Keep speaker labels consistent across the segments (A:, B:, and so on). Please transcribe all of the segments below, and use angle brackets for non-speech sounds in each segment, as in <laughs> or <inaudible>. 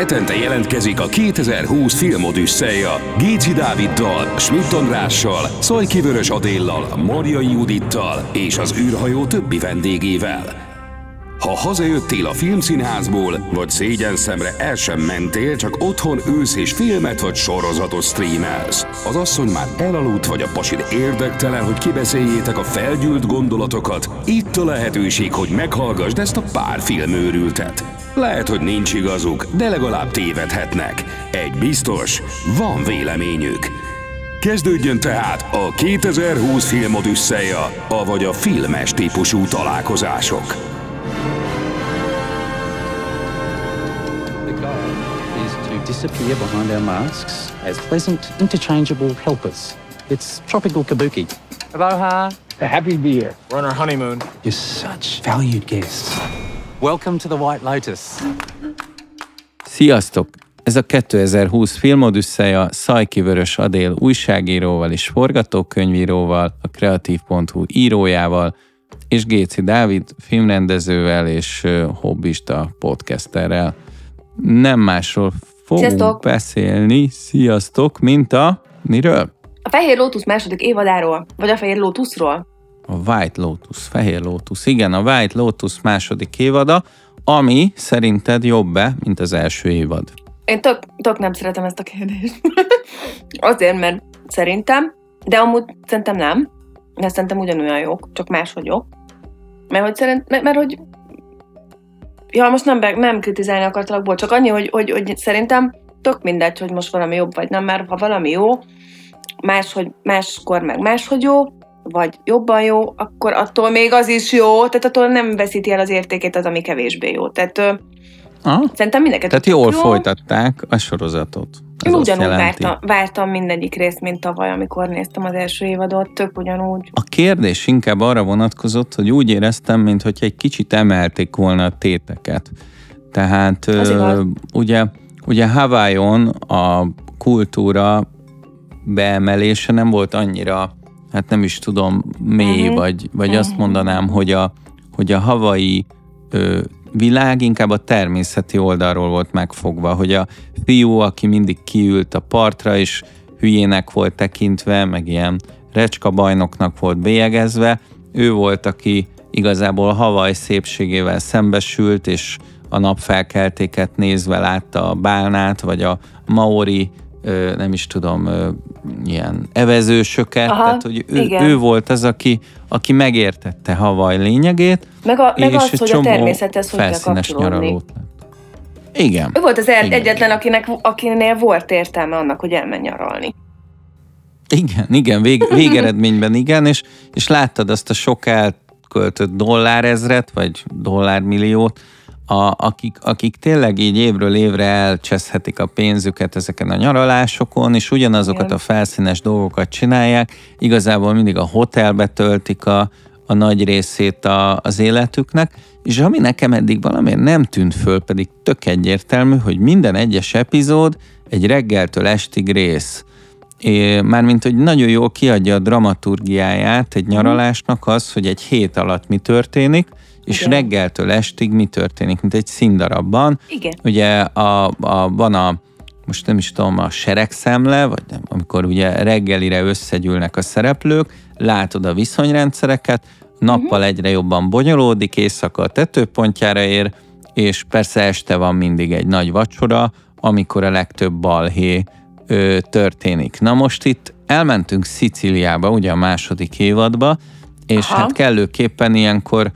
A: Hetente jelentkezik a 2020 filmodüsszeja Géci Dáviddal, Schmidt Andrással, Szajki Vörös Adéllal, Marjai Judittal és az űrhajó többi vendégével. Ha hazajöttél a filmszínházból, vagy szégyen szemre el sem mentél, csak otthon ülsz és filmet vagy sorozatot streamelsz. Az asszony már elaludt, vagy a pasid érdektelen, hogy kibeszéljétek a felgyűlt gondolatokat. Itt a lehetőség, hogy meghallgassd ezt a pár filmőrültet. Lehet, hogy nincs igazuk, de legalább tévedhetnek. Egy biztos, van véleményük. Kezdődjön tehát a 2020 filmodüsszeja, avagy a filmes típusú találkozások.
B: The goal is to disappear behind our masks as pleasant, interchangeable helpers. It's tropical kabuki. Aloha.
C: Happy to be here.
D: We're on our honeymoon.
B: You're such valued guests. Welcome to the White Lotus.
E: Sziasztok! Ez a 2020 filmodüsszeja Szajki Vörös Adél újságíróval és forgatókönyvíróval, a Kreatív.hu írójával, és Géci Dávid filmrendezővel és hobbista podcasterrel. Nem másról fogunk
F: Sziasztok!
E: beszélni, sziasztok, mint a... Miről?
F: A Fehér Lótusz második évadáról, vagy a Fehér Lótuszról.
E: A White Lotus, Fehér Lotus. Igen, a White Lotus második évada, ami szerinted jobb-e, mint az első évad?
F: Én tök, tök nem szeretem ezt a kérdést. <laughs> Azért, mert szerintem, de amúgy szerintem nem. Mert szerintem ugyanolyan jók, csak máshogy jók. Mert hogy szerint, mert, mert hogy Ja, most nem, be- nem kritizálni akartalak, bocs, csak annyi, hogy, hogy, hogy szerintem tök mindegy, hogy most valami jobb vagy nem, mert ha valami jó, máshogy, máskor meg máshogy jó, vagy jobban jó, akkor attól még az is jó, tehát attól nem veszíti el az értékét az, ami kevésbé jó. Tehát ö,
E: Ah?
F: szerintem mindenket
E: Tehát jól folytatták a sorozatot. Ez
F: Én ugyanúgy vártam, vártam mindegyik részt, mint tavaly, amikor néztem az első évadot, tök ugyanúgy.
E: A kérdés inkább arra vonatkozott, hogy úgy éreztem, mintha egy kicsit emelték volna a téteket. Tehát ö, ugye, ugye Hawaiion a kultúra beemelése nem volt annyira, hát nem is tudom, mély,
F: Mhm.
E: vagy, vagy azt mondanám, hogy a, hogy a havai ö, világ inkább a természeti oldalról volt megfogva, hogy a fiú, aki mindig kiült a partra, és hülyének volt tekintve, meg ilyen recska bajnoknak volt bélyegezve, ő volt, aki igazából Havaj szépségével szembesült, és a napfelkeltéket nézve látta a bálnát, vagy a maori, nem is tudom, ilyen evezősöket,
F: Aha,
E: tehát hogy ő,
F: igen.
E: ő volt az, aki, aki megértette Havaj lényegét,
F: Meg, a, meg
E: és
F: az, hogy a természethez hogy kell kapcsolódni.
E: lett. Igen.
F: Ő volt az
E: Igen.
F: egyetlen, akinek, akinél volt értelme annak, hogy elmenj nyaralni.
E: Igen, igen, vég, <laughs> végeredményben igen, és, és láttad azt a sok elköltött dollárezret, vagy dollármilliót, a, akik, akik tényleg így évről évre elcseszhetik a pénzüket ezeken a nyaralásokon, és ugyanazokat
F: Igen.
E: a felszínes dolgokat csinálják, igazából mindig a hotelbe töltik a, a nagy részét a, az életüknek, és ami nekem eddig valamiért nem tűnt föl, pedig tök egyértelmű, hogy minden egyes epizód egy reggeltől estig rész. É, mármint, hogy nagyon jól kiadja a dramaturgiáját egy nyaralásnak az, hogy egy hét alatt mi történik, és
F: Igen.
E: reggeltől estig mi történik, mint egy színdarabban.
F: Igen.
E: Ugye a, a, van a, most nem is tudom, a seregszemle, vagy nem, amikor ugye reggelire összegyűlnek a szereplők, látod a viszonyrendszereket, nappal egyre jobban bonyolódik, éjszaka a tetőpontjára ér, és persze este van mindig egy nagy vacsora, amikor a legtöbb balhé ö, történik. Na most itt elmentünk Szicíliába, ugye a második évadba, és
F: Aha.
E: hát kellőképpen ilyenkor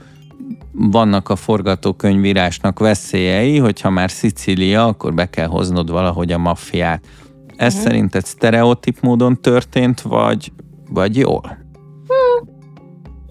E: vannak a forgatókönyvírásnak veszélyei, hogyha már Szicília, akkor be kell hoznod valahogy a maffiát. Ez
F: Mhm.
E: uh-huh. szerinted sztereotíp módon történt, vagy, vagy jól?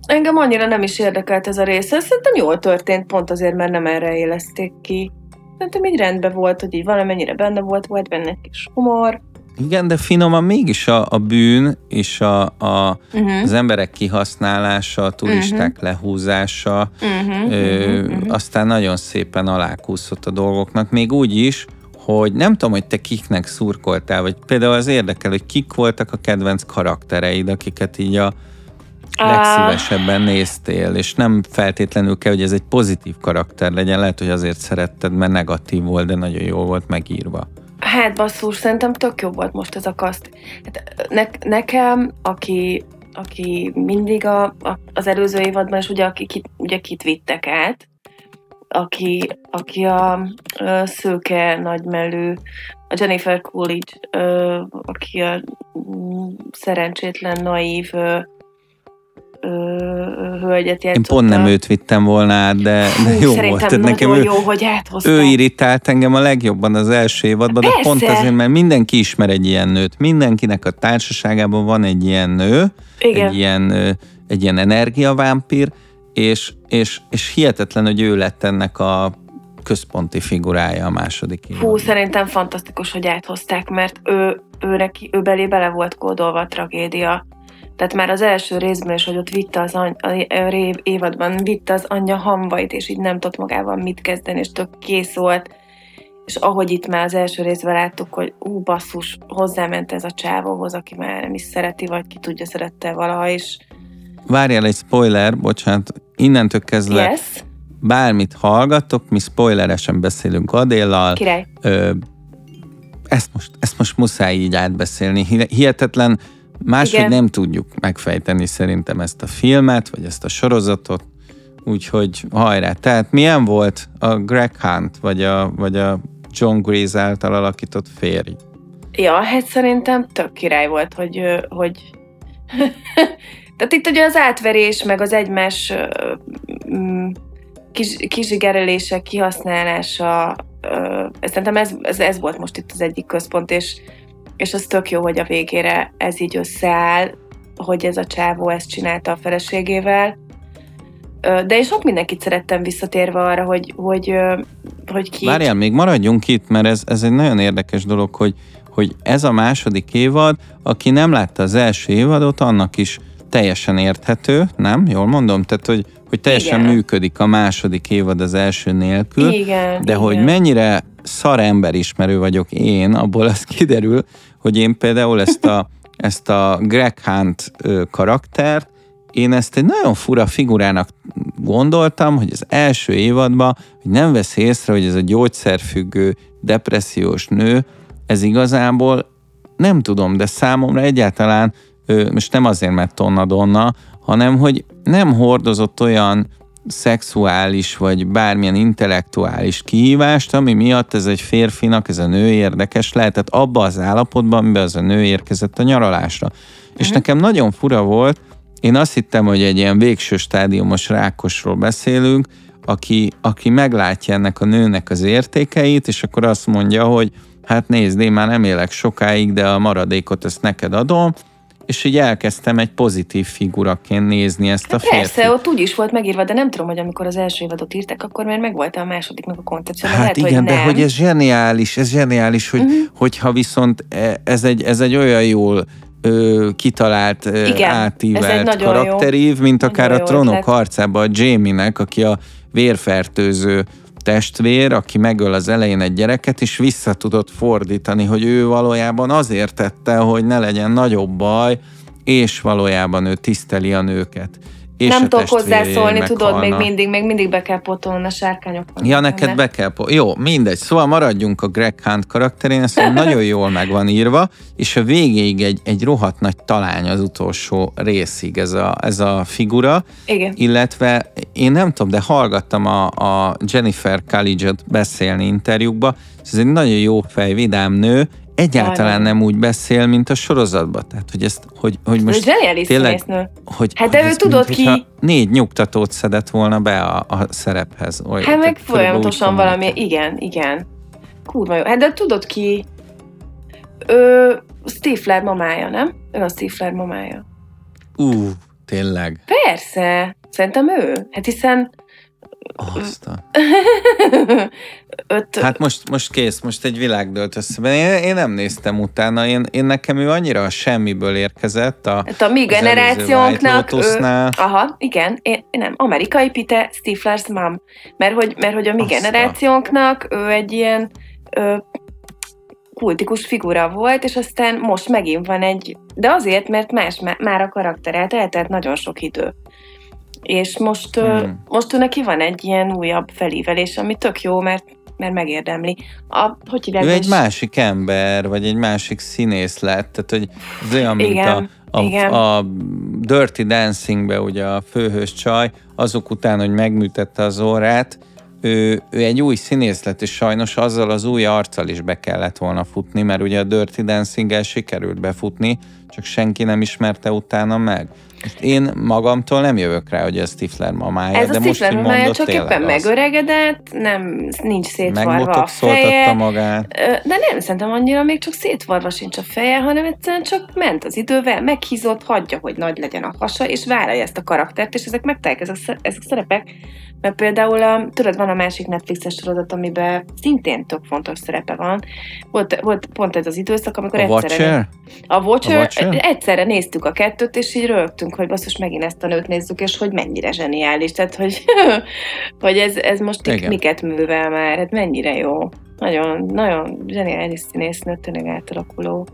F: Engem annyira nem is érdekelt ez a része. Szerintem jól történt, pont azért, mert nem erre élezték ki. Szerintem így rendben volt, hogy így valamennyire benne volt, volt benne kis humor.
E: Igen, de finoman mégis a, a bűn és a, a,
F: Uh-huh.
E: az emberek kihasználása, a turisták uh-huh. lehúzása,
F: Uh-huh.
E: ö, aztán nagyon szépen alákúszott a dolgoknak, még úgy is, hogy nem tudom, hogy te kiknek szurkoltál, vagy például az érdekel, hogy kik voltak a kedvenc karaktereid, akiket így a, legszívesebben néztél, és nem feltétlenül kell, hogy ez egy pozitív karakter legyen, lehet, hogy azért szeretted, mert negatív volt, de nagyon jól volt megírva.
F: Hát basszus, szerintem tök jó volt most ez a kaszt. Hát, ne, nekem, aki, aki mindig a, a, az előző évadban, és ugye, aki, kit, ugye kit vittek át, aki, aki a, a szőke nagymelű, a Jennifer Coolidge, aki a mm, szerencsétlen, naív ö, hölgyet
E: Én
F: játszotta.
E: pont nem őt vittem volna át, de, de
F: Hú,
E: jó
F: szerintem
E: volt. Tehát nekem ő,
F: jó, hogy áthozták.
E: ő irritált engem a legjobban az első évadban, de
F: Persze.
E: pont azért, mert mindenki ismer egy ilyen nőt. Mindenkinek a társaságában van egy ilyen nő,
F: Igen.
E: egy ilyen, egy ilyen energiavámpír, és, és, és hihetetlen, hogy ő lett ennek a központi figurája a második
F: Hú,
E: évadban.
F: szerintem fantasztikus, hogy áthozták, mert ő, ő, neki, ő belé bele volt kódolva a tragédia. Tehát már az első részben is, hogy ott vitte az any, a évadban, vitte az anyja hamvait, és így nem tudott magával mit kezdeni, és tök kész volt. És ahogy itt már az első részben láttuk, hogy ú, basszus, hozzáment ez a csávóhoz, aki már nem is szereti, vagy ki tudja, szerette valaha is.
E: Várjál egy spoiler, bocsánat, innentől kezdve
F: Yes,
E: bármit hallgattok, mi spoileresen beszélünk Adéllal,
F: király.
E: ö, ezt, most, ezt most muszáj így átbeszélni. Hi- Hihetetlen, máshogy
F: Igen.
E: nem tudjuk megfejteni szerintem ezt a filmet, vagy ezt a sorozatot, úgyhogy hajrá. Tehát milyen volt a Greg Hunt, vagy a, vagy a John Grease által alakított férj?
F: Ja, hát szerintem tök király volt, hogy, hogy... <laughs> Tehát itt ugye az átverés, meg az egymás mm, kis, kizsigerelések kihasználása, ö, szerintem ez, ez, ez volt most itt az egyik központ, és, és az tök jó, hogy a végére ez így összeáll, hogy ez a csávó ezt csinálta a feleségével. De én sok mindenkit szerettem visszatérve arra, hogy, hogy, hogy ki...
E: Várjál, még maradjunk itt, mert ez, ez egy nagyon érdekes dolog, hogy, hogy ez a második évad, aki nem látta az első évadot, annak is teljesen érthető, nem? Jól mondom? Tehát, hogy, hogy teljesen
F: Igen.
E: működik a második évad az első nélkül,
F: Igen,
E: de
F: igen.
E: hogy mennyire szar emberismerő vagyok én, abból az kiderül, hogy én például ezt a, <laughs> ezt a Greg Hunt karaktert, én ezt egy nagyon fura figurának gondoltam, hogy az első évadban, hogy nem vesz észre, hogy ez a gyógyszerfüggő, depressziós nő, ez igazából nem tudom, de számomra egyáltalán, most nem azért, mert Tonna Donna, hanem hogy nem hordozott olyan szexuális vagy bármilyen intellektuális kihívást, ami miatt ez egy férfinak, ez a nő érdekes lehetett abba az állapotban, amiben az a nő érkezett a nyaralásra. És nekem nagyon fura volt, én azt hittem, hogy egy ilyen végső stádiumos rákosról beszélünk, aki, aki meglátja ennek a nőnek az értékeit, és akkor azt mondja, hogy hát nézd, én már nem élek sokáig, de a maradékot ezt neked adom, és így elkezdtem egy pozitív figuraként nézni ezt a férfit.
F: Persze, ott úgy is volt megírva, de nem tudom, hogy amikor az első évadot írták, akkor már megvolt a másodiknak a koncepció.
E: Hát
F: lehet,
E: igen,
F: hogy
E: de
F: nem.
E: hogy ez zseniális, ez zseniális, hogy, uh-huh. hogyha viszont e- ez egy, ez egy olyan jól ö, kitalált, ö,
F: Igen, ez
E: átívelt
F: nagyon jó-
E: karakterív, mint akár a trónok harcában a Jamie-nek, aki a vérfertőző testvér, aki megöl az elején egy gyereket, és vissza tudott fordítani, hogy ő valójában azért tette, hogy ne legyen nagyobb baj, és valójában ő tiszteli a nőket. És
F: nem tudok hozzászólni, tudod, még mindig, még mindig be kell potolni a sárkányokon.
E: Ja, neked be kell... Po- Jó, mindegy. Szóval maradjunk a Greg Hunt karakterén, ez nagyon jól meg van írva, és a végéig egy, egy rohadt nagy talány az utolsó részig ez a, ez a figura,
F: Igen.
E: illetve én nem tudom, de hallgattam a, a Jennifer Coolidge-ot beszélni interjúkba, és ez egy nagyon jó fej, vidám nő, egyáltalán nem úgy beszél, mint a sorozatban. Tehát, hogy ezt, hogy, hogy
F: Most zseniális
E: tényleg,
F: színésznő.
E: hogy,
F: Hát
E: hogy
F: de ő
E: ez
F: tudod
E: mint,
F: ki-
E: négy nyugtatót szedett volna be a, a szerephez. Olyan,
F: Hát meg folyamatosan valami, igen, igen. Kurva jó. Hát de tudod ki? Ő Stifler mamája, nem? Ő a Stifler mamája.
E: Ú, tényleg.
F: Persze, szerintem ő. Hát hiszen
E: Azt a... <laughs>
F: öt,
E: Hát most, most kész, most egy világ dölt össze. Én, én nem néztem utána, én, én nekem ő annyira a semmiből érkezett. A,
F: hát a mi generációnknak,
E: Lotusnál.
F: aha, igen, én, én nem, amerikai pite, Stifler's mom. Mert hogy, mert hogy a mi
E: Azt a-
F: generációnknak ő egy ilyen, ö, kultikus figura volt, és aztán most megint van egy, de azért, mert más már a karakterelt eltelt nagyon sok idő. És most, hmm. most ő neki van egy ilyen újabb felívelés, ami tök jó, mert mert megérdemli. A, hogy hívják
E: ő egy másik ember, vagy egy másik színész lett, tehát hogy az olyan, mint igen, a, a, igen. a Dirty Dancingbe ugye a főhős csaj, azok után, hogy megműtette az órát, ő, ő egy új színész lett, és sajnos azzal az új arccal is be kellett volna futni, mert ugye a Dirty dancing sikerült befutni, csak senki nem ismerte utána meg. Most én magamtól nem jövök rá, hogy ez Stifler mamája,
F: ez
E: de
F: a
E: most,
F: Stifler mamája csak éppen az. megöregedett, nem, nincs szétvarva a
E: feje. magát.
F: De nem, szerintem annyira még csak szétvarva sincs a feje, hanem egyszerűen csak ment az idővel, meghízott, hagyja, hogy nagy legyen a hasa, és várja ezt a karaktert, és ezek megtalálják ezek, ezek szerepek, mert például, a, tudod, van a másik Netflixes sorozat, amiben szintén tök fontos szerepe van. Volt, volt pont ez az időszak, amikor
E: a
F: egyszerre...
E: Watcher?
F: A Watcher? A Watcher? Egyszerre néztük a kettőt, és így rögtünk, hogy basszus, megint ezt a nőt nézzük, és hogy mennyire zseniális. Tehát, hogy, <laughs> hogy ez, ez most Igen. miket művel már, hát mennyire jó. Nagyon, nagyon zseniális színésznő, tényleg átalakuló.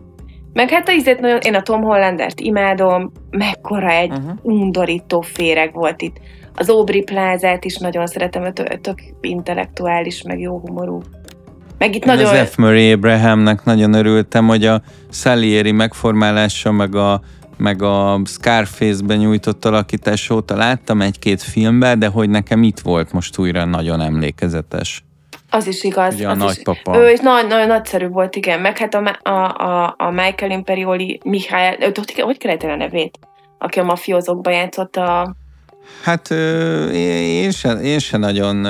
F: Meg hát a ízét nagyon, én a Tom Hollandert imádom, mekkora egy uh-huh. undorító féreg volt itt az Aubrey plázát is nagyon szeretem, tök intellektuális, meg jó humorú. Meg itt Én nagyon...
E: az F. Murray Abrahamnek nagyon örültem, hogy a Salieri megformálása, meg a, meg a Scarface-ben nyújtott alakítás óta láttam egy-két filmben, de hogy nekem itt volt most újra nagyon emlékezetes.
F: Az is igaz.
E: Ugye a
F: az
E: nagypapa.
F: Is, ő is nagy, nagyon nagyszerű volt, igen. Meg hát a, a, a, a Michael Imperioli Mihály, hogy, hogy kellett a nevét? Aki a mafiózókban játszott a
E: Hát én sem, én sem nagyon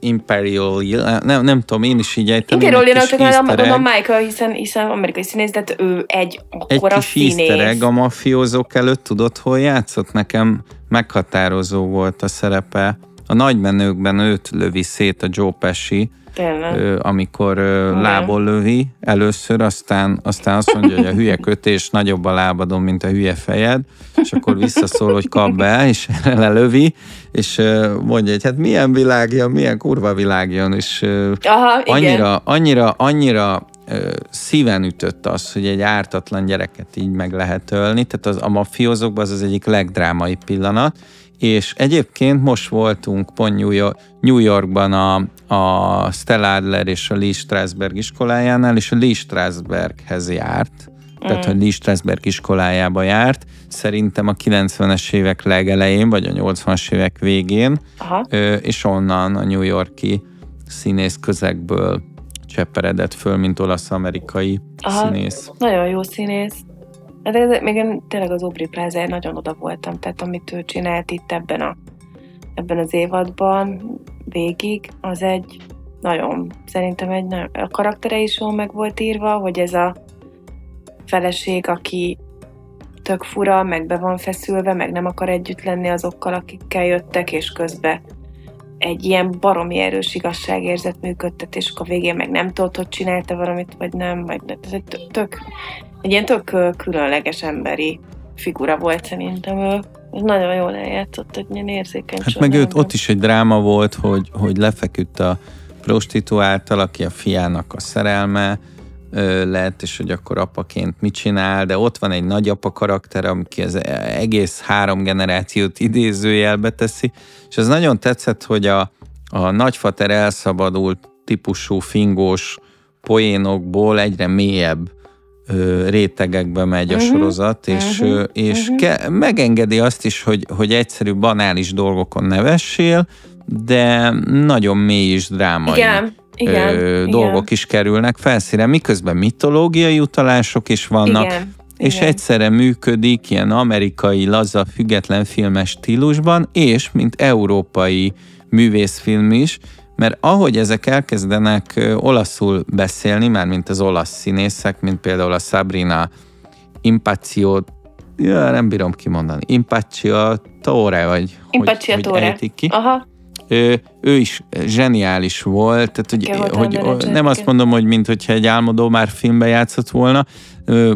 E: Imperial, nem, nem tudom, én is így ejtem.
F: Imperial, én csak mondom Michael, hiszen, hiszen amerikai színész, de ő egy akkora
E: Egy kis színész. a mafiózók előtt tudod, hol játszott? Nekem meghatározó volt a szerepe. A nagymenőkben őt lövi szét a Joe Pesci, Tényleg. amikor Igen. lából lövi először, aztán, aztán azt mondja, hogy a hülye kötés nagyobb a lábadon, mint a hülye fejed, és akkor visszaszól, hogy kap be, és <laughs> lelövi, és mondja, hogy hát milyen világja, milyen kurva világja, és Aha, annyira, igen. annyira, annyira szíven ütött az, hogy egy ártatlan gyereket így meg lehet ölni, tehát az, a mafiózokban az az egyik legdrámai pillanat, és egyébként most voltunk pont New Yorkban a, a Stella Adler és a Lee Strasberg iskolájánál, és a Lee Strasberghez járt, tehát hogy Lee Strasberg iskolájába járt, szerintem a 90-es évek legelején, vagy a 80-as évek végén, Aha. és onnan a New Yorki színész közegből cseperedett föl, mint olasz-amerikai színész.
F: Nagyon jó színész. De ez, még én tényleg az Obri Plaza nagyon oda voltam, tehát amit ő csinált itt ebben, a, ebben az évadban végig, az egy nagyon, szerintem egy nagyon, a karaktere is jól meg volt írva, hogy ez a feleség, aki tök fura, meg be van feszülve, meg nem akar együtt lenni azokkal, akikkel jöttek, és közben egy ilyen baromi erős igazságérzet működtet, és akkor végén meg nem tudod, hogy csinálta valamit, vagy nem, vagy ez egy tök, egy ilyen tök különleges emberi figura volt szerintem ő. Nagyon jól eljátszott, egy ilyen érzékeny
E: Hát meg őt, ott is egy dráma volt, hogy, hogy lefeküdt a prostituáltal, aki a fiának a szerelme, lett, és hogy akkor apaként mit csinál, de ott van egy nagyapa karakter, aki az egész három generációt idézőjelbe teszi, és az nagyon tetszett, hogy a, a nagyfater elszabadult típusú fingós poénokból egyre mélyebb ö, rétegekbe megy a uh-huh. sorozat, és, uh-huh. és uh-huh. Ke- megengedi azt is, hogy, hogy egyszerű, banális dolgokon nevessél, de nagyon mély és drámai
F: igen, igen, ö,
E: igen. dolgok is kerülnek felszíre, miközben mitológiai utalások is vannak, igen, és igen. egyszerre működik ilyen amerikai, laza, független filmes stílusban, és mint európai művészfilm is, mert ahogy ezek elkezdenek olaszul beszélni, már mint az olasz színészek, mint például a Sabrina Impaccio, ja, nem bírom kimondani, Impaccio Tore, vagy
F: Impaccio hogy, Tore.
E: hogy ki. Aha. Ő, ő is zseniális volt, tehát hogy, hogy, nem azt mondom, hogy mint hogyha egy álmodó már filmbe játszott volna,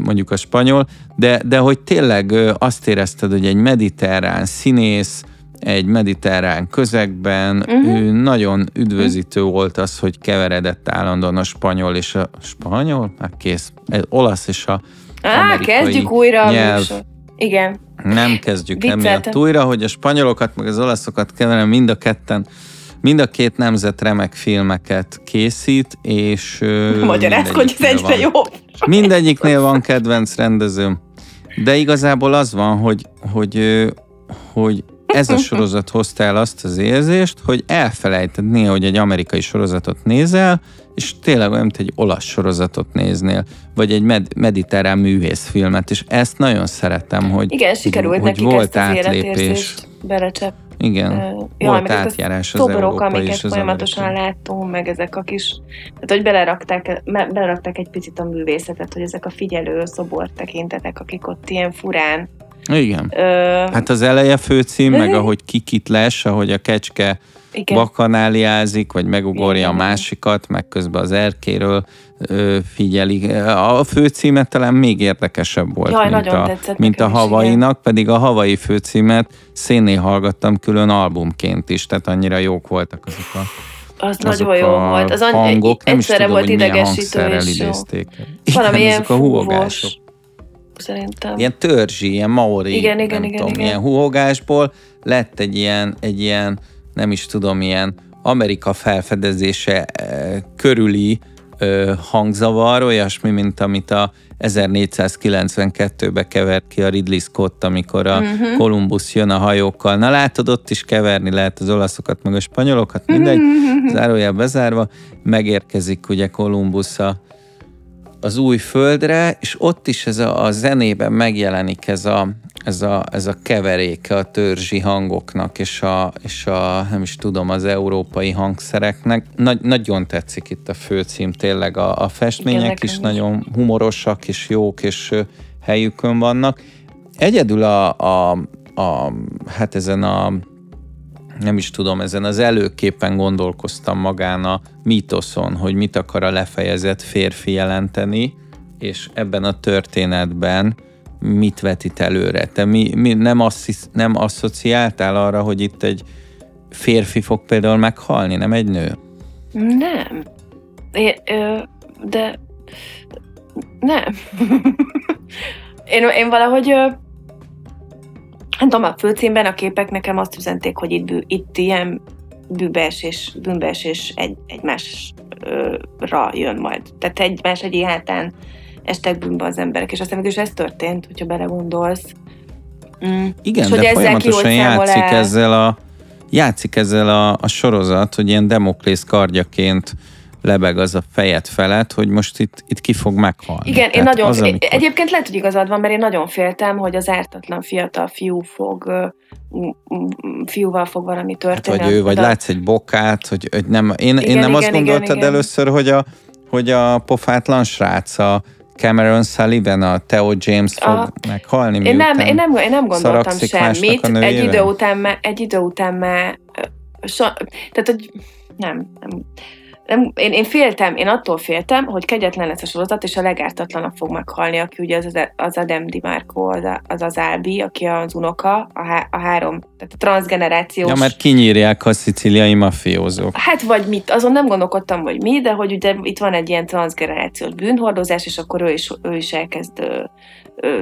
E: mondjuk a spanyol, de, de hogy tényleg azt érezted, hogy egy mediterrán színész, egy mediterrán közegben.
F: Mhm.
E: Ő nagyon üdvözítő volt az, hogy keveredett állandóan a spanyol és a spanyol, hát kész, egy olasz és a
F: Á, kezdjük újra a
E: nyelv.
F: műsor. Igen.
E: Nem kezdjük
F: Vicceltem.
E: emiatt újra, hogy a spanyolokat meg az olaszokat keverem mind a ketten, mind a két nemzet remek filmeket készít, és
F: Magyarázkodj, ez egyre jobb.
E: Mindegyiknél van kedvenc rendezőm. De igazából az van, hogy, hogy, hogy ez a sorozat hozta el azt az érzést, hogy elfelejted néha, hogy egy amerikai sorozatot nézel, és tényleg olyan, mint egy olasz sorozatot néznél, vagy egy med- mediterrán művészfilmet, és ezt nagyon szeretem, hogy,
F: Igen, sikerült
E: hogy
F: nekik
E: volt
F: ezt az
E: átlépés.
F: belecsep.
E: Igen,
F: Ö,
E: volt
F: meg ezek a
E: átjárás az
F: szobrok,
E: európai
F: amiket
E: és az
F: folyamatosan
E: amerikai.
F: láttunk, meg ezek a kis, tehát hogy belerakták, belerakták egy picit a művészetet, hogy ezek a figyelő szobor tekintetek, akik ott ilyen furán.
E: Igen.
F: Ö,
E: Hát az eleje főcím, meg
F: Mhm.
E: ahogy kikit les, ahogy a kecske
F: igen.
E: bakanáliázik, vagy megugorja
F: Igen,
E: a
F: igen.
E: másikat, meg közben az erkéről ö, figyeli. A főcímet talán még érdekesebb volt,
F: Jaj,
E: mint, a, mint a
F: is,
E: havainak, pedig a havai főcímet szénné hallgattam külön albumként is, tehát annyira jók voltak azok a,
F: Az nagyon jó volt. Az
E: hangok. Nem is
F: egyszerre
E: tudom,
F: volt idegesítő és jó.
E: idézték.
F: Valamilyen
E: Igen, azok a huhogások.
F: Szerintem.
E: Ilyen törzsi, ilyen maori,
F: Igen, igen,
E: nem
F: igen,
E: tudom,
F: igen.
E: ilyen huhogásból lett egy ilyen, egy ilyen, nem is tudom, ilyen Amerika felfedezése eh, körüli hangzavar, olyasmi, mint amit a 1492-be kevert ki a Ridley Scott, amikor a
F: Mhm.
E: Columbus jön a hajókkal. Na látod, ott is keverni lehet az olaszokat, meg a spanyolokat, mindegy, zárójel bezárva, megérkezik ugye Columbus a, az új földre, és ott is ez a, a zenében megjelenik ez a, ez a, ez a keveréke a törzsi hangoknak, és a, és a, nem is tudom, az európai hangszereknek. Nagy, nagyon tetszik itt a főcím, tényleg a, a festmények
F: Igen,
E: is nagyon humorosak, és jók, és helyükön vannak. Egyedül a, a, a hát ezen a nem is tudom, ezen az előképpen gondolkoztam magán a mítoszon, hogy mit akar a lefejezett férfi jelenteni, és ebben a történetben mit vetít előre. Te mi, mi nem, asszisz, nem asszociáltál arra, hogy itt egy férfi fog például meghalni, nem egy nő?
F: Nem. É, ö, de nem. <laughs> én, én valahogy nem tudom, a főcímben a képek nekem azt üzenték, hogy itt, bű, itt ilyen bűnbeesés, bűnbeesés egy, egymásra jön majd. Tehát egymás egy hátán estek bűnbe az emberek, és aztán mégis ez történt, hogyha belegondolsz. Mm.
E: Igen,
F: És hogy
E: de
F: ezzel ki
E: folyamatosan
F: hogy
E: játszik
F: el?
E: ezzel a játszik ezzel a, a sorozat, hogy ilyen demoklész kardjaként lebeg az a fejed felett, hogy most itt, itt ki fog meghalni.
F: Igen, én
E: Tehát
F: nagyon...
E: az, amikor-
F: Egyébként lehet, hogy igazad van, mert én nagyon féltem, hogy az ártatlan fiatal fiú fog fiúval fog valami
E: Hát,
F: történni.
E: vagy ő, vagy
F: De-
E: látsz egy bokát, hogy, hogy nem, én, én
F: Igen,
E: nem azt
F: igen, igen,
E: gondoltad
F: igen.
E: először, hogy a, hogy a pofátlan srác, a Cameron Sullivan, a Theo James fog
F: Aha.
E: meghalni,
F: Én nem, én, nem, én nem gondoltam semmit.
E: a
F: Egy idő után már, egy idő után már so, tehát, hogy nem, nem, nem én, én féltem, én attól féltem, hogy kegyetlen lesz a sorozat, és a legártatlanabb fog meghalni, aki ugye az, az Adam DiMarco, az, az az Albi, aki az unoka, a, há, a három, tehát a transgenerációs
E: Ja, mert kinyírják a szicíliai mafiózók.
F: Hát vagy mit, azon nem gondolkodtam, hogy mi, de hogy ugye itt van egy ilyen transgenerációs bűnhordozás, és akkor ő is, ő is elkezd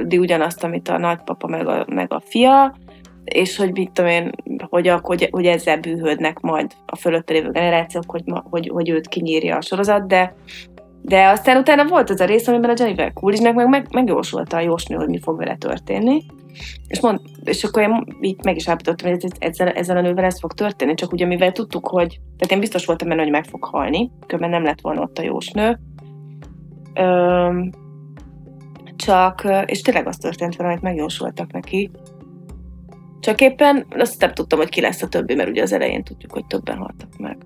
F: di ugyanazt, amit a nagypapa meg a, meg a fia, és hogy mit tudom én, hogy, ak- hogy, hogy ezzel bűhődnek majd a fölötte lévő generációk, hogy, hogy, hogy őt kinyírja a sorozat, de de aztán utána volt az a rész, amiben a Jennifer Coolidge-nek meg, meg megjósolta a jósnő, hogy mi fog vele történni. És, mond, és akkor én így meg is állapítottam, hogy ez- ezzel, ezzel a nővel ez fog történni, csak ugye mivel tudtuk, hogy, tehát én biztos voltam benne, hogy meg fog halni, különben nem lett volna ott a jósnő. Csak, és tényleg az történt vele, amit megjósoltak neki. Csak éppen azt nem tudtam, hogy ki lesz a többi, mert ugye az elején tudjuk, hogy többen haltak meg.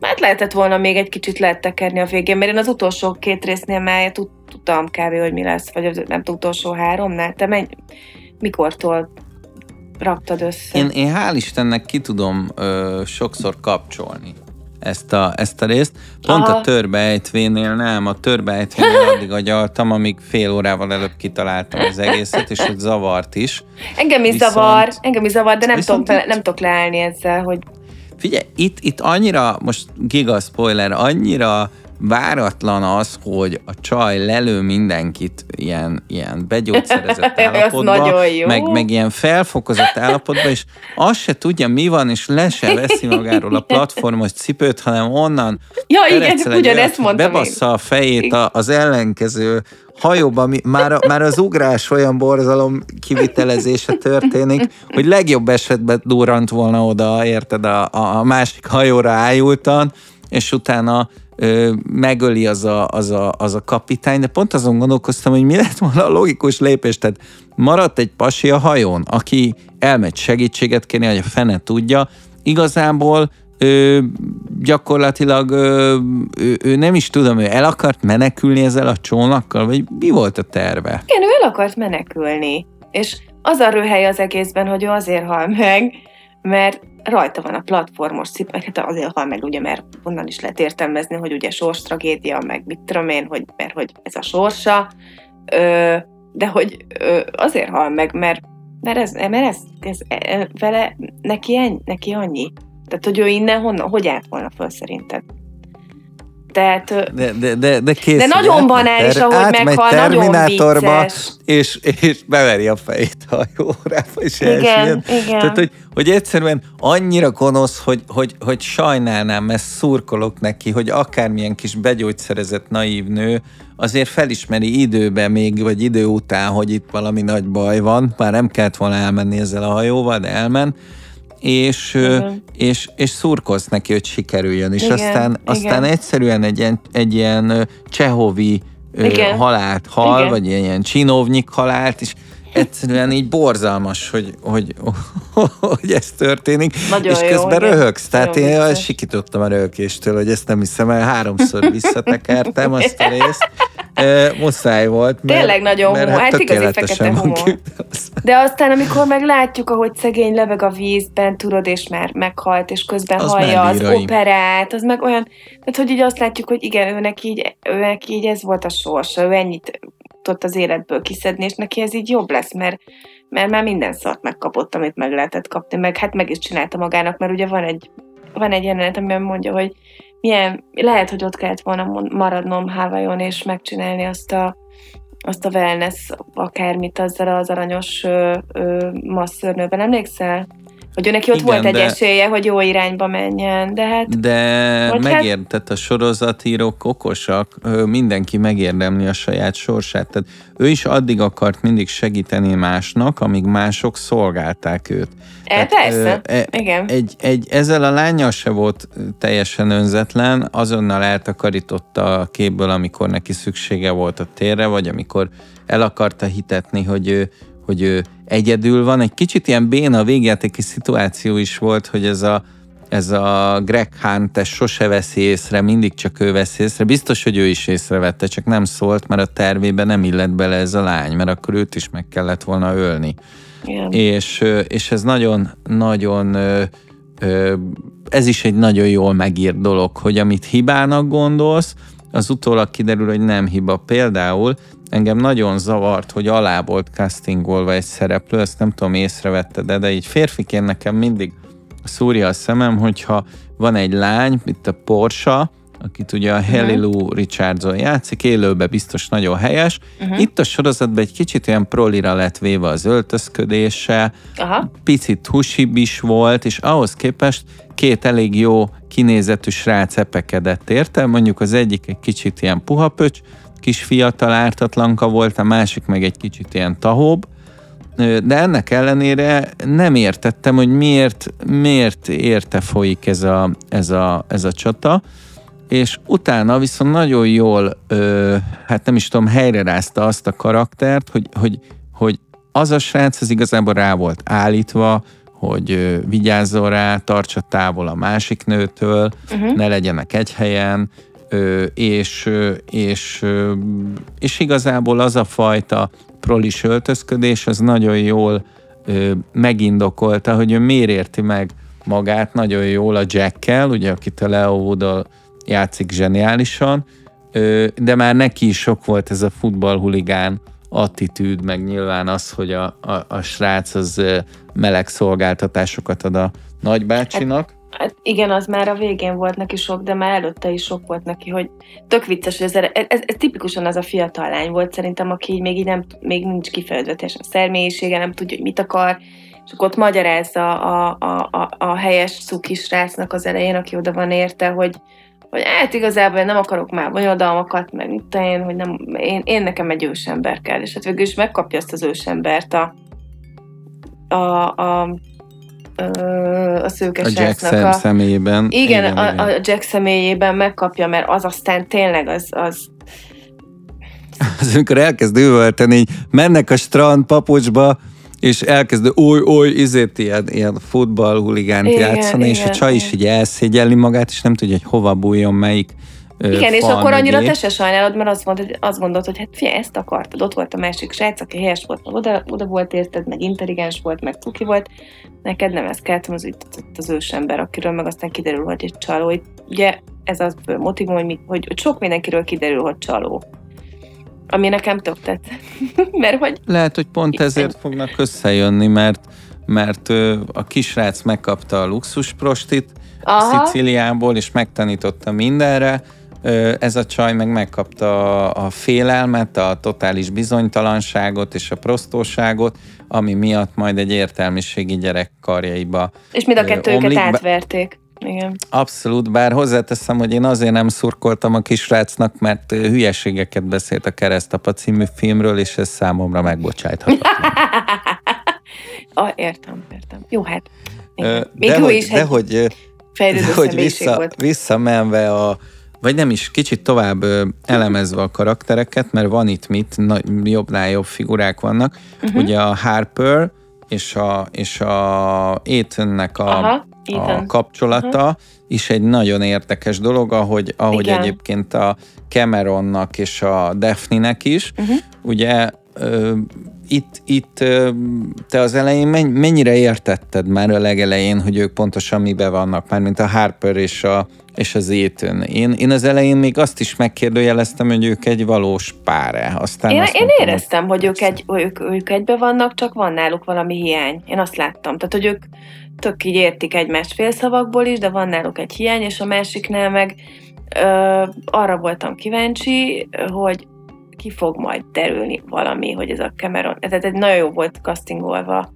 F: Hát lehetett volna még egy kicsit lehet tekerni a végén, mert én az utolsó két résznél már tud, tudtam kb. hogy mi lesz, vagy az nem utolsó háromnál. Te menj, mikortól raktad össze?
E: Én, én hál' Istennek ki tudom ö, sokszor kapcsolni ezt a, ezt a részt. Pont
F: Aha.
E: a törbeejtvénél nem, a törbeejtvénél <laughs> addig agyaltam, amíg fél órával előbb kitaláltam az egészet, és hogy zavart is.
F: Engem is
E: Viszont-
F: zavar, engem is zavar, de nem tudok,
E: itt-
F: nem tudok leállni ezzel, hogy
E: Figyelj, itt, itt annyira, most giga spoiler, annyira váratlan az, hogy a csaj lelő mindenkit ilyen, ilyen begyógyszerezett <laughs> állapotba, meg, meg ilyen felfokozott állapotba, és azt se tudja, mi van, és le se veszi <laughs> magáról a platformos cipőt, hanem onnan
F: Ja, igen, ugyanezt mondtam én.
E: bebassza a fejét a, az ellenkező hajóba, mi, már, már az ugrás olyan borzalom kivitelezése történik, hogy legjobb esetben durrant volna oda, érted, a, a, másik hajóra ájultan, és utána megöli az a, az, a, az a kapitány, de pont azon gondolkoztam, hogy mi lett volna a logikus lépés, tehát maradt egy pasi a hajón, aki elmegy segítséget kérni, hogy a fene tudja, igazából ő gyakorlatilag ő, ő, nem is tudom, ő el akart menekülni ezzel a csónakkal, vagy mi volt a terve?
F: Igen, ő el akart menekülni. És az a röhely az egészben, hogy ő azért hal meg, mert rajta van a platformos cip, meg hát azért hal meg, ugye, mert onnan is lehet értelmezni, hogy ugye sors tragédia, meg mit tudom én, hogy, mert hogy ez a sorsa, ö, de hogy ö, azért hal meg, mert, mert ez, mert ez, ez, ez vele, neki, ennyi, neki annyi. Tehát, hogy ő innen honnan, hogy állt volna föl szerinted? Tehát,
E: De, de, de, de, kész,
F: de nagyon banális, ahogy
E: átmegy
F: meghal, nagyon
E: Terminátorba,
F: vicces.
E: és, és beveri a fejét a hajórába, és
F: Igen,
E: elsüllyed.
F: igen.
E: Tehát, hogy, hogy egyszerűen annyira gonosz, hogy, hogy, hogy sajnálnám, mert szurkolok neki, hogy akármilyen kis begyógyszerezett naív nő, azért felismeri időben még, vagy idő után, hogy itt valami nagy baj van, már nem kellett volna elmenni ezzel a hajóval, de elment, és,
F: Igen.
E: és, és szurkolsz neki, hogy sikerüljön, és
F: Igen,
E: aztán,
F: igen.
E: aztán egyszerűen egy ilyen, egy ilyen csehovi
F: Igen.
E: halált hal,
F: Igen.
E: vagy ilyen csinovnyik halált, és egyszerűen így borzalmas, hogy, hogy, <laughs> hogy ez történik.
F: Nagyon
E: és
F: jó,
E: közben
F: igen.
E: röhögsz, tehát
F: Nagyon
E: én
F: vicces.
E: sikítottam a röhökéstől, hogy ezt nem hiszem el, háromszor <laughs> visszatekertem azt a részt. E, muszáj volt, mert,
F: Tényleg nagyon
E: mert
F: humor,
E: hát
F: hát igazi fekete humor. De aztán, amikor meg látjuk, ahogy szegény lebeg a vízben, tudod, és már meghalt, és közben
E: Az
F: hallja az operát, az meg olyan, tehát hogy így azt látjuk, hogy igen, őnek így, őnek így ez volt a sorsa, ő ennyit tudott az életből kiszedni, és neki ez így jobb lesz, mert, mert már minden szart megkapott, amit meg lehetett kapni, meg hát meg is csinálta magának, mert ugye van egy, van egy jelenet, amiben mondja, hogy milyen, lehet, hogy ott kellett volna maradnom Havajon, és megcsinálni azt a azt a wellness, akármit azzal az aranyos masszörnővel, emlékszel? Hogy neki ott
E: Igen,
F: volt egy
E: de-
F: esélye, hogy jó irányba menjen, de hát
E: De
F: hát-
E: megértett a sorozatírók okosak, mindenki megérdemli a saját sorsát. Tehát ő is addig akart mindig segíteni másnak, amíg mások szolgálták őt.
F: e, persze,
E: ö, e-
F: igen.
E: Egy, egy, ezzel a lányjal se volt teljesen önzetlen, azonnal eltakarította a képből, amikor neki szüksége volt a térre, vagy amikor el akarta hitetni, hogy ő, hogy ő egyedül van. Egy kicsit ilyen béna végjátéki szituáció is volt, hogy ez a, ez a Greg Hunt, ez sose veszi észre, mindig csak ő veszi észre. Biztos, hogy ő is észrevette, csak nem szólt, mert a tervébe nem illett bele ez a lány, mert akkor őt is meg kellett volna ölni
F: igen.
E: és, és ez nagyon, nagyon ö, ö, ez is egy nagyon jól megírt dolog, hogy amit hibának gondolsz, az utólag kiderül, hogy nem hiba. Például engem nagyon zavart, hogy alá volt castingolva egy szereplő, ezt nem tudom, észrevetted, de, de így férfiként nekem mindig szúrja a szemem, hogyha van egy lány, itt a Porsche, akit ugye a Haley Lou Richardson játszik, élőben biztos nagyon helyes. Uh-huh. Itt a sorozatban egy kicsit olyan prolira lett véve az öltözködése,
F: Aha.
E: picit húsibb is volt, és ahhoz képest két elég jó kinézetű srác epekedett, érte? Mondjuk az egyik egy kicsit ilyen puhapöcs, kis fiatal ártatlanka volt, a másik meg egy kicsit ilyen tahóbb, de ennek ellenére nem értettem, hogy miért, miért érte folyik ez a, ez a, ez a csata, és utána viszont nagyon jól, ö, hát nem is tudom, helyrerázta azt a karaktert, hogy, hogy, hogy az a srác az igazából rá volt állítva, hogy ö, vigyázzon rá, tartsa távol a másik nőtől, uh-huh. ne legyenek egy helyen, és, és, és igazából az a fajta prolis öltözködés, az nagyon jól megindokolta, hogy ő miért érti meg magát nagyon jól a Jackkel, ugye, akit a Leo Woodall játszik zseniálisan, de már neki is sok volt ez a futballhuligán attitűd, meg nyilván az, hogy a, a, a srác az meleg szolgáltatásokat ad a nagybácsinak.
F: Hát igen, az már a végén volt neki sok, de már előtte is sok volt neki, hogy tök vicces, hogy ez, ez, ez, tipikusan az a fiatal lány volt szerintem, aki még így nem, még nincs kifejezve teljesen a személyisége, nem tudja, hogy mit akar, és akkor ott magyarázza a, a, a, a helyes cukis rácnak az elején, aki oda van érte, hogy, hogy hát igazából nem akarok már bonyodalmakat, meg mit én, hogy nem, én, én nekem egy ősember kell, és hát végül is megkapja azt az ősembert a, a, a a szőke
E: A Jack szem,
F: a...
E: személyében.
F: Igen, igen, a, a Jack személyében megkapja, mert az aztán tényleg az, az
E: Az, amikor elkezd üvölteni, így mennek a strand papucsba, és elkezd oly, oly, izét ilyen, ilyen futball huligánt
F: Igen,
E: játszani, és a
F: igen,
E: csaj is
F: igen.
E: így elszégyelli magát, és nem tudja, hogy hova bújjon, melyik
F: Igen, és akkor annyira te se sajnálod, mert azt mondod, hogy, azt mondod, hogy hát figyelj, ezt akartad. Ott volt a másik srác, aki helyes volt, meg oda, oda volt érted, meg intelligens volt, meg cuki volt. Neked nem ez kellett, az, itt az ősember, akiről meg aztán kiderül, hogy egy csaló. Itt, ugye ez az motivum, hogy, mi, hogy, hogy sok mindenkiről kiderül, hogy csaló. Ami nekem tök tetszett. <laughs> mert hogy
E: Lehet, hogy pont ezért fognak összejönni, mert mert a kisrác megkapta a luxusprostit
F: Aha.
E: Szicíliából, és megtanította mindenre, ez a csaj meg megkapta a, félelmet, a totális bizonytalanságot és a prostóságot, ami miatt majd egy értelmiségi gyerek karjaiba
F: és mind a
E: Ö,
F: kettő őket
E: omlik
F: átverték. Igen.
E: Abszolút, bár hozzáteszem, hogy én azért nem szurkoltam a kisrácnak, mert hülyeségeket beszélt a Keresztapa című filmről, és ez számomra megbocsájthatatlan. <laughs>
F: ah, értem, értem. Jó, hát. Igen. Még
E: de hogy,
F: is
E: de
F: egy
E: hogy,
F: fejlődő
E: de hogy
F: személyiség
E: vissza,
F: volt.
E: visszamenve a, vagy nem is, kicsit tovább elemezve a karaktereket, mert van itt mit, jobbnál jobb figurák vannak. Uh-huh. Ugye a Harper és a, és a Ethannek a,
F: Aha,
E: a
F: Ethan.
E: kapcsolata uh-huh. is egy nagyon érdekes dolog, ahogy, ahogy
F: Igen.
E: egyébként a Cameronnak és a Daphne-nek is.
F: Uh-huh.
E: Ugye ö, itt, itt te az elején menny- mennyire értetted már a legelején, hogy ők pontosan mibe vannak, már mint a Harper és, a, és az Ethan. Én, én az elején még azt is megkérdőjeleztem, hogy ők egy valós páre. Aztán
F: Én,
E: azt
F: én
E: mondtam,
F: éreztem, hogy ők, egy, ők, ők egybe vannak, csak van náluk valami hiány. Én azt láttam. Tehát, hogy ők tök így értik egymást félszavakból is, de van náluk egy hiány, és a másiknál meg ö, arra voltam kíváncsi, hogy ki fog majd derülni valami, hogy ez a Cameron, tehát egy nagyon jó volt castingolva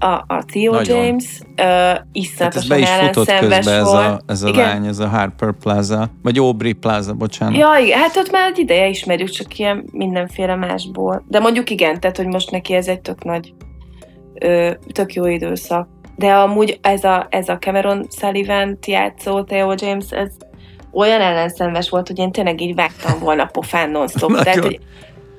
F: a, a Theo
E: Nagyon.
F: James, ö,
E: Hát ez
F: iszonyatosan
E: be is futott közben ez a, ez a
F: Igen.
E: lány, ez a Harper Plaza, vagy Aubrey Plaza, bocsánat.
F: Ja, igen, hát ott már egy ideje ismerjük, csak ilyen mindenféle másból. De mondjuk igen, tehát, hogy most neki ez egy tök nagy, ö, tök jó időszak. De amúgy ez a, ez a Cameron sullivan játszó Theo James, ez olyan ellenszenves volt, hogy én tényleg így vágtam volna pofán non-stop. <laughs>
E: Nagyon.
F: Tehát, hogy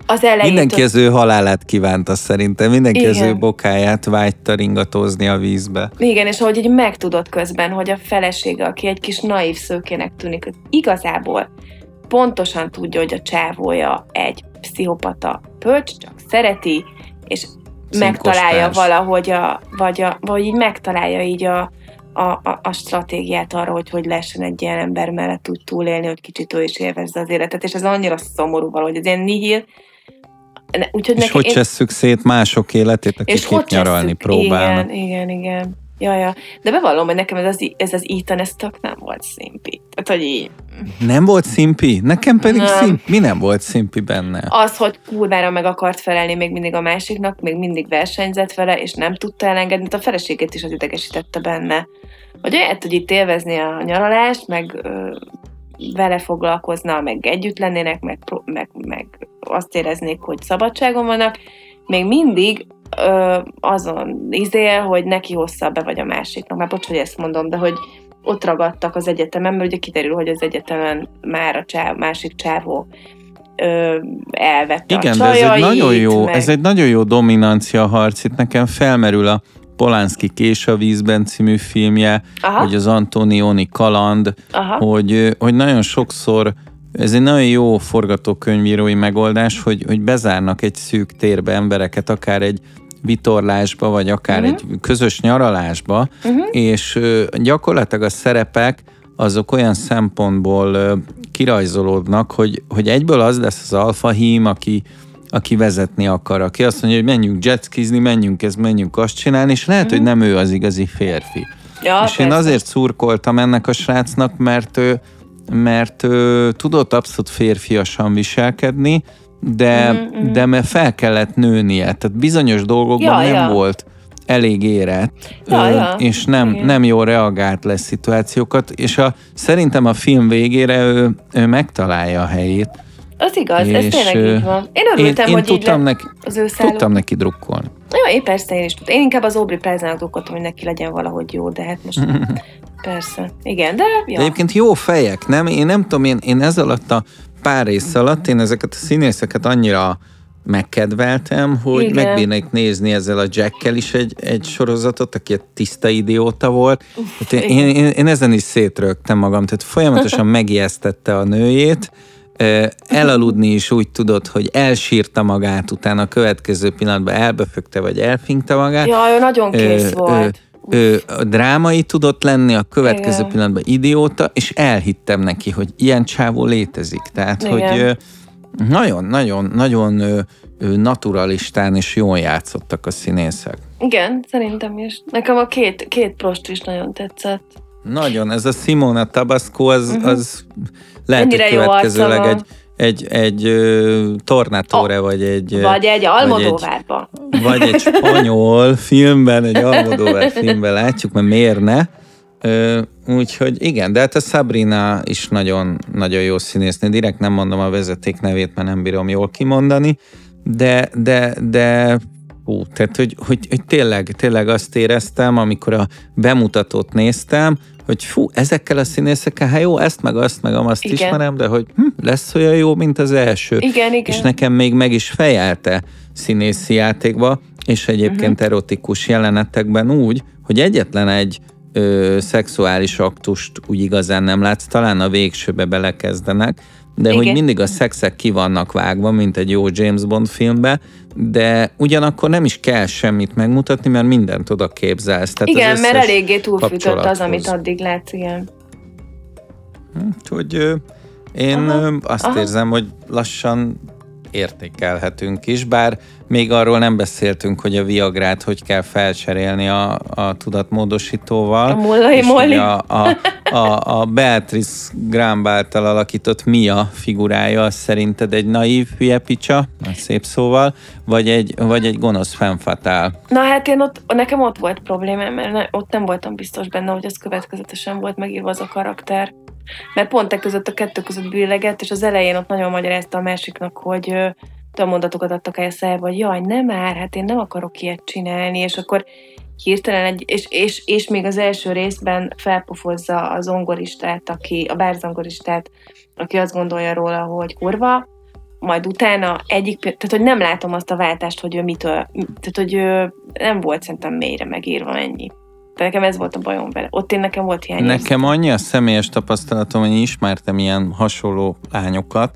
F: az elején...
E: Mindenki az ő halálát kívánta szerintem, mindenki az
F: Igen.
E: ő bokáját vágyta ringatozni a vízbe.
F: Igen, és ahogy így megtudod közben, hogy a felesége, aki egy kis naív szőkének tűnik, igazából pontosan tudja, hogy a csávója egy pszichopata pölcs, csak szereti, és megtalálja
E: Cinkostárs.
F: valahogy a, vagy, a, vagy így megtalálja így a, a, a, a stratégiát arra, hogy hogy lehessen egy ilyen ember mellett úgy túlélni, hogy kicsit ő is élvezze az életet, és ez annyira szomorú valahogy, ez ilyen nihil, Ne- úgyhogy
E: És
F: neki,
E: hogy
F: én-
E: szét mások életét, akik
F: és
E: itt nyaralni próbálnak.
F: Igen, igen, igen. Ja, ja. De bevallom, hogy nekem ez az, ez az Ethan, ez tök nem volt szimpi. Tehát, hogy így,
E: Nem volt szimpi? Nekem pedig
F: Nem.
E: szimpi. Mi nem volt szimpi benne?
F: az, hogy kurvára meg akart felelni még mindig a másiknak, még mindig versenyzett vele, és nem tudta elengedni, a feleségét is az idegesítette benne. Hogy lehet, hogy itt élvezni a nyaralást, meg ö, vele foglalkozna, meg együtt lennének, meg, meg, meg azt éreznék, hogy szabadságon vannak, még mindig ö, azon izél, hogy neki hosszabb be vagy a másiknak. Már bocs, hogy ezt mondom, de hogy ott ragadtak az egyetemen, mert ugye kiderül, hogy az egyetemen már a csáv, másik csávó ö, elvette
E: Igen,
F: a
E: de ez egy nagyon jó,
F: meg...
E: ez egy nagyon jó dominancia harc. Itt nekem felmerül a Polánszki Kés a vízben című filmje,
F: Aha,
E: hogy az Antonioni kaland,
F: aha.
E: hogy, hogy nagyon sokszor ez egy nagyon jó forgatókönyvírói megoldás, hogy, hogy bezárnak egy szűk térbe embereket, akár egy vitorlásba, vagy akár uh-huh. egy közös nyaralásba, uh-huh. és gyakorlatilag a szerepek azok olyan szempontból kirajzolódnak, hogy, hogy egyből az lesz az alfa hím, aki, aki vezetni akar, aki azt mondja, hogy menjünk jetskizni, menjünk ezt, menjünk azt csinálni, és lehet, uh-huh. hogy nem ő az igazi férfi.
F: Ja,
E: és
F: persze.
E: én azért szurkoltam ennek a srácnak, mert ő, mert ő tudott abszolút férfiasan viselkedni, de,
F: Mhm, mhm.
E: de mert fel kellett nőnie. Tehát bizonyos dolgokban
F: Ja,
E: nem
F: ja.
E: volt elég érett,
F: Ja,
E: ö,
F: ja.
E: és nem,
F: Igen.
E: nem jól reagált le szituációkat, és a, szerintem a film végére ő, ő megtalálja a helyét.
F: Az igaz, ez
E: És,
F: tényleg
E: ö,
F: így van. Én
E: Én,
F: örültem,
E: én
F: hogy így
E: tudtam,
F: lett
E: neki,
F: az ő szálló.
E: tudtam neki drukkolni.
F: Jó, én persze, én is tudtam. Én inkább az Aubrey Plaza-nak drukkoltam, hogy neki legyen valahogy jó, de hát most <laughs> persze. Igen, de ja.
E: De egyébként jó fejek, nem? Én nem tudom, én, én ez alatt a pár rész alatt én ezeket a színészeket annyira megkedveltem, hogy
F: Igen.
E: megbírnék nézni ezzel a Jackkel is egy, egy sorozatot, aki egy tiszta idióta volt. Hát én, én, én, én ezen is szétrögtem magam, tehát folyamatosan <laughs> megijesztette a nőjét, elaludni is úgy tudott, hogy elsírta magát, utána a következő pillanatban elbefögte, vagy elfinkta magát.
F: Ja, ő nagyon kész
E: Ö,
F: volt.
E: Ő a drámai tudott lenni, a következő
F: Igen.
E: pillanatban idióta, és elhittem neki, hogy ilyen csávó létezik. Tehát,
F: Igen.
E: hogy ö, nagyon, nagyon, nagyon ö, ö, naturalistán és jól játszottak a színészek.
F: Igen, szerintem is. Nekem a két, két prost is nagyon tetszett.
E: Nagyon, ez a Simona Tabasco, az, uh-huh. az lehet.
F: Mennyire
E: hogy következőleg egy, egy, egy ö, tornátore, vagy egy...
F: Vagy egy Almodóvárba.
E: vagy egy <laughs> spanyol filmben, egy <laughs> Almodóvar filmben látjuk, mert miért ne? Úgyhogy igen, de hát a Sabrina is nagyon, nagyon jó színésznő. Direkt nem mondom a vezeték nevét, mert nem bírom jól kimondani, de, de, de hú, tehát, hogy, hogy, hogy tényleg, tényleg azt éreztem, amikor a bemutatót néztem, hogy fú, ezekkel a színészekkel, hát jó, ezt meg azt meg azt
F: Igen.
E: ismerem, de hogy hm, lesz olyan jó, mint az első.
F: Igen, igen.
E: És nekem még meg is fejelte színészi játékba, és egyébként uh-huh. erotikus jelenetekben úgy, hogy egyetlen egy ö, szexuális aktust úgy igazán nem látsz, talán a végsőbe belekezdenek, de
F: Igen.
E: hogy mindig a szexek ki vannak vágva, mint egy jó James Bond filmbe, de ugyanakkor nem is kell semmit megmutatni, mert mindent oda képzelsz. Tehát
F: Igen, mert eléggé túlfűtött az, amit addig látsz, igen.
E: Úgyhogy ö, én
F: Aha,
E: azt
F: aha.
E: érzem, hogy lassan értékelhetünk is, bár még arról nem beszéltünk, hogy a Viagrát hogy kell felcserélni a, a tudatmódosítóval.
F: A mullai molli.
E: A, a, a, a Beatrice Graham által alakított Mia figurája, az szerinted egy naív hülye picsa, szép szóval, vagy egy, vagy egy gonosz fennfatál?
F: Na hát én ott, nekem ott volt problémám, mert ne, ott nem voltam biztos benne, hogy az következetesen volt megírva az a karakter. Mert pont e között a kettő között bűlegett, és az elején ott nagyon magyarázta a másiknak, hogy olyan mondatokat adtak el a szájába, hogy jaj, nem már, hát én nem akarok ilyet csinálni, és akkor hirtelen egy, és, és, és még az első részben felpofozza a zongoristát, aki, a bárzongoristát, aki azt gondolja róla, hogy kurva, majd utána egyik, tehát hogy nem látom azt a váltást, hogy ő mitől, tehát hogy ő nem volt szerintem mélyre megírva ennyi. De nekem ez volt a bajom vele. Ott én nekem volt hiány.
E: Nekem annyi a személyes tapasztalatom, hogy ismertem ilyen hasonló lányokat,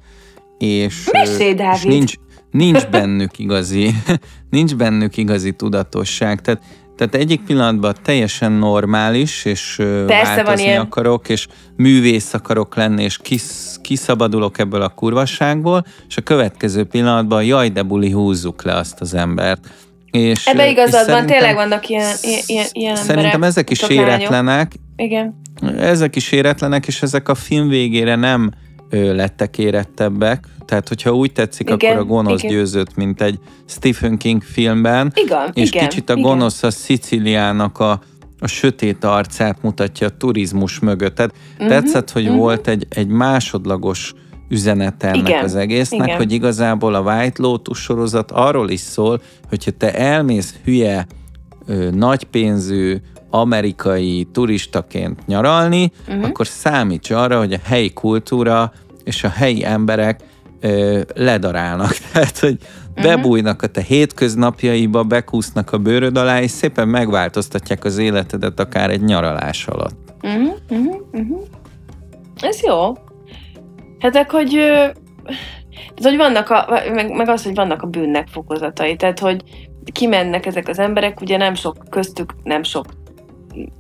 E: és,
F: Mesélj,
E: ö, és
F: Dávid!
E: nincs, nincs bennük igazi, <laughs> nincs bennük igazi tudatosság. Tehát, tehát egyik pillanatban teljesen normális, és
F: Persze van
E: változni
F: ilyen.
E: akarok, és művész akarok lenni, és kisz, kiszabadulok ebből a kurvasságból, és a következő pillanatban jaj, de buli, húzzuk le azt az embert. És,
F: Ebbe igazad van, tényleg vannak ilyen, ilyen, ilyen,
E: Szerintem
F: emberek,
E: ezek is éretlenek,
F: Igen.
E: ezek is éretlenek, és ezek a film végére nem ö, lettek érettebbek. Tehát, hogyha úgy tetszik,
F: Igen,
E: akkor a gonosz
F: igen.
E: győzött, mint egy Stephen King filmben,
F: Igen,
E: és
F: igen,
E: kicsit a
F: igen.
E: gonosz a Sziciliának a, a sötét arcát mutatja a turizmus mögött. Tehát
F: Mhm,
E: tetszett, hogy
F: mhm.
E: volt egy, egy másodlagos üzenete ennek
F: Igen,
E: az egésznek,
F: igen.
E: hogy igazából a White Lotus sorozat arról is szól, hogyha te elmész hülye, ö, nagypénzű, amerikai turistaként nyaralni,
F: Mhm.
E: akkor számíts arra, hogy a helyi kultúra és a helyi emberek ö, ledarálnak. <laughs> Tehát, hogy
F: Mhm.
E: bebújnak a te hétköznapjaiba, bekúsznak a bőröd alá, és szépen megváltoztatják az életedet akár egy nyaralás alatt.
F: Uh-huh, uh-huh, uh-huh. Ez jó. Hát meg, hogy, tehát, hogy vannak a, meg, meg az, hogy vannak a bűnnek fokozatai. Tehát, hogy kimennek ezek az emberek, ugye nem sok köztük, nem sok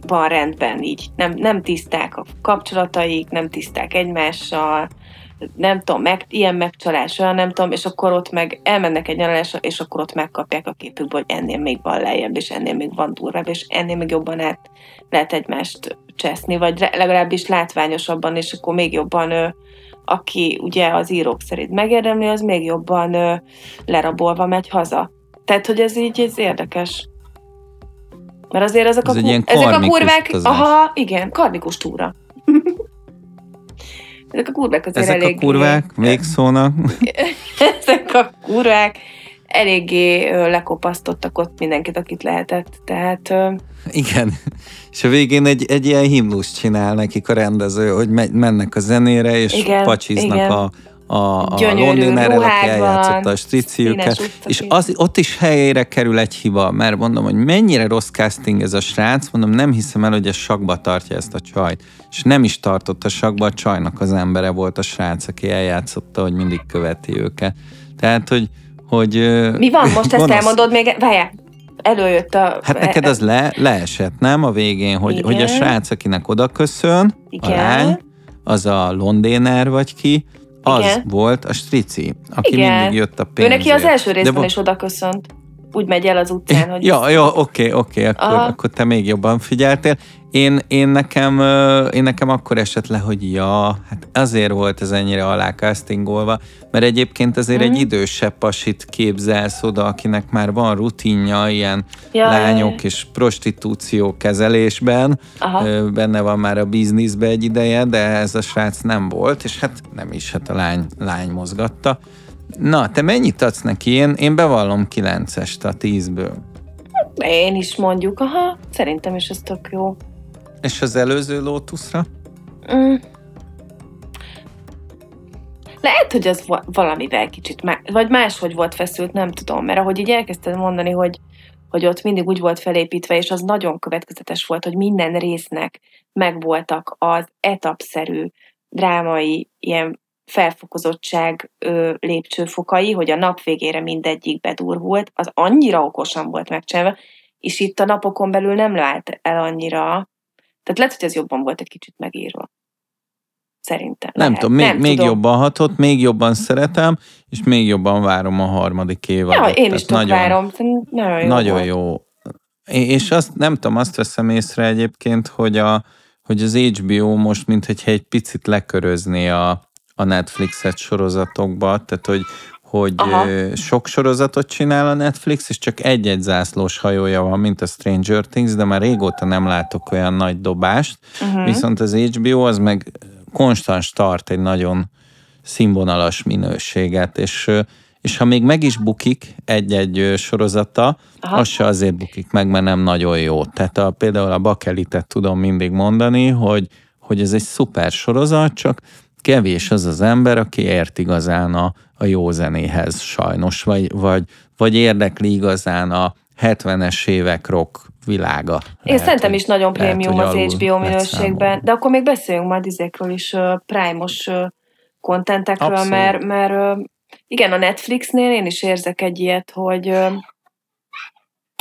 F: van rendben így. Nem, nem tiszták a kapcsolataik, nem tiszták egymással, nem tudom, meg, ilyen megcsalás, olyan nem tudom, és akkor ott meg elmennek egy nyaralásra, és akkor ott megkapják a képükből, hogy ennél még van lejjebb, és ennél még van durvább, és ennél még jobban át lehet egymást cseszni, vagy legalábbis látványosabban, és akkor még jobban ő, aki ugye az írók szerint megérdemli, az még jobban ő, lerabolva megy haza. Tehát, hogy ez így ez érdekes. Mert azért ezek,
E: Ez
F: a,
E: egy
F: ezek a kurvák,
E: utazás.
F: aha, igen, karmikus túra. <laughs> ezek a kurvák azért
E: Ezek
F: elég...
E: a kurvák végszónak. <laughs>
F: ezek a kurvák eléggé ö, lekopasztottak ott mindenkit, akit lehetett. Tehát ö,
E: Igen. És a végén egy, egy ilyen himnusz csinál nekik a rendező, hogy megy, mennek a zenére, és
F: Igen,
E: pacsiznak
F: igen.
E: a, a, a
F: ruhákban,
E: eljátszotta a striciüket, és az, ott is helyére kerül egy hiba, mert mondom, hogy mennyire rossz casting ez a srác, mondom, nem hiszem el, hogy ez sakba tartja ezt a csajt. És nem is tartott a sakba, a csajnak az embere volt a srác, aki eljátszotta, hogy mindig követi őket. Tehát, hogy, hogy
F: mi van most, <laughs> ezt
E: gonosz.
F: elmondod még? Várjál, előjött a...
E: Hát neked az le, leesett, nem? A végén, hogy,
F: Igen.
E: hogy a srác, akinek oda köszön, a
F: Igen.
E: lány, az a Londéner vagy ki, az
F: Igen.
E: volt a strici, aki
F: Igen.
E: mindig jött a
F: Ő
E: pénzért.
F: neki az első
E: De
F: részben
E: vo-
F: is oda köszönt. Úgy megy el az utcán, <laughs> hogy...
E: Ja, jó, oké, oké, akkor,
F: Aha.
E: akkor te még jobban figyeltél. Én, én, nekem, én nekem akkor esett le, hogy ja, hát azért volt ez ennyire alákasztingolva, mert egyébként azért
F: Mhm.
E: egy idősebb pasit képzelsz oda, akinek már van rutinja ilyen
F: Ja,
E: lányok és prostitúció kezelésben,
F: Aha.
E: Benne van már a bizniszbe egy ideje, de ez a srác nem volt, és hát nem is, hát a lány, lány mozgatta. Na, te mennyit adsz neki? Én, én bevallom 9-est a 10-ből.
F: Én is mondjuk, aha, szerintem is ez tök jó.
E: És az előző Lotusra?
F: Mm. Lehet, hogy az va- valamivel kicsit, má- vagy máshogy volt feszült, nem tudom, mert ahogy így elkezdted mondani, hogy, hogy ott mindig úgy volt felépítve, és az nagyon következetes volt, hogy minden résznek megvoltak az etapszerű drámai ilyen felfokozottság ö, lépcsőfokai, hogy a nap végére mindegyik bedurvult, az annyira okosan volt megcsinálva, és itt a napokon belül nem vált el annyira. Tehát lehet, hogy ez jobban volt egy kicsit megírva. Szerintem.
E: Nem
F: Lehet.
E: tudom, még,
F: nem
E: még
F: tudom.
E: jobban hatott, még jobban szeretem, és még jobban várom a harmadik évadot.
F: Ja, én is tök várom. Nagyon jó.
E: Nagyon
F: volt.
E: jó. És azt nem tudom, azt veszem észre egyébként, hogy, a, hogy az HBO most mintha egy picit lekörözné a, a Netflixet sorozatokba, tehát hogy, hogy
F: Aha.
E: sok sorozatot csinál a Netflix, és csak egy-egy zászlós hajója van, mint a Stranger Things, de már régóta nem látok olyan nagy dobást,
F: Mhm.
E: viszont az HBO az meg konstans tart egy nagyon színvonalas minőséget, és, és ha még meg is bukik egy-egy sorozata,
F: Aha.
E: az se azért bukik meg, mert nem nagyon jó. Tehát a, például a Bakelitet tudom mindig mondani, hogy, hogy ez egy szuper sorozat, csak kevés az az ember, aki ért igazán a, a jó zenéhez sajnos, vagy, vagy, vagy érdekli igazán a 70-es évek rock világa.
F: Én
E: Lehet,
F: szerintem is nagyon prémium az HBO minőségben, de akkor még beszéljünk majd izékről is, uh, Prime-os uh, kontentekről,
E: Abszolút.
F: mert, mert uh, igen, a Netflixnél én is érzek egy ilyet, hogy uh,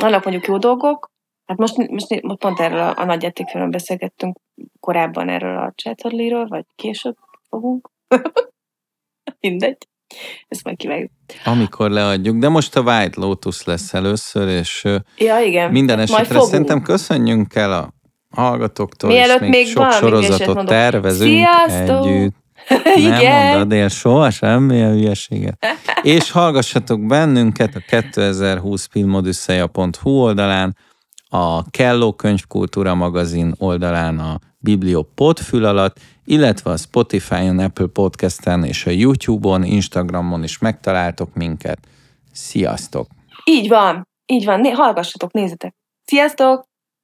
F: vannak mondjuk jó dolgok, hát most, most, most pont erről a, a nagy játékfilmről beszélgettünk korábban erről a Chatterley-ről, vagy később fogunk. <laughs> Mindegy. Ezt majd kivágjuk.
E: Amikor leadjuk, de most a White Lotus lesz először, és
F: Ja, igen.
E: minden
F: Majd
E: esetre szerintem köszönjünk el a hallgatóktól,
F: Mielőtt
E: és még,
F: még
E: sok sorozatot tervezünk
F: Sziasztok!
E: együtt. <laughs> Nem
F: igen.
E: mondod él soha semmilyen hülyeséget. És hallgassatok bennünket a 2020 filmodüsszeja.hu oldalán, a Kelló Könyvkultúra magazin oldalán a Biblio podfül alatt, illetve a Spotify-on, Apple Podcast-en és a YouTube-on, Instagramon is megtaláltok minket. Sziasztok!
F: Így van. Így van. Hallgassatok, nézzetek. Sziasztok!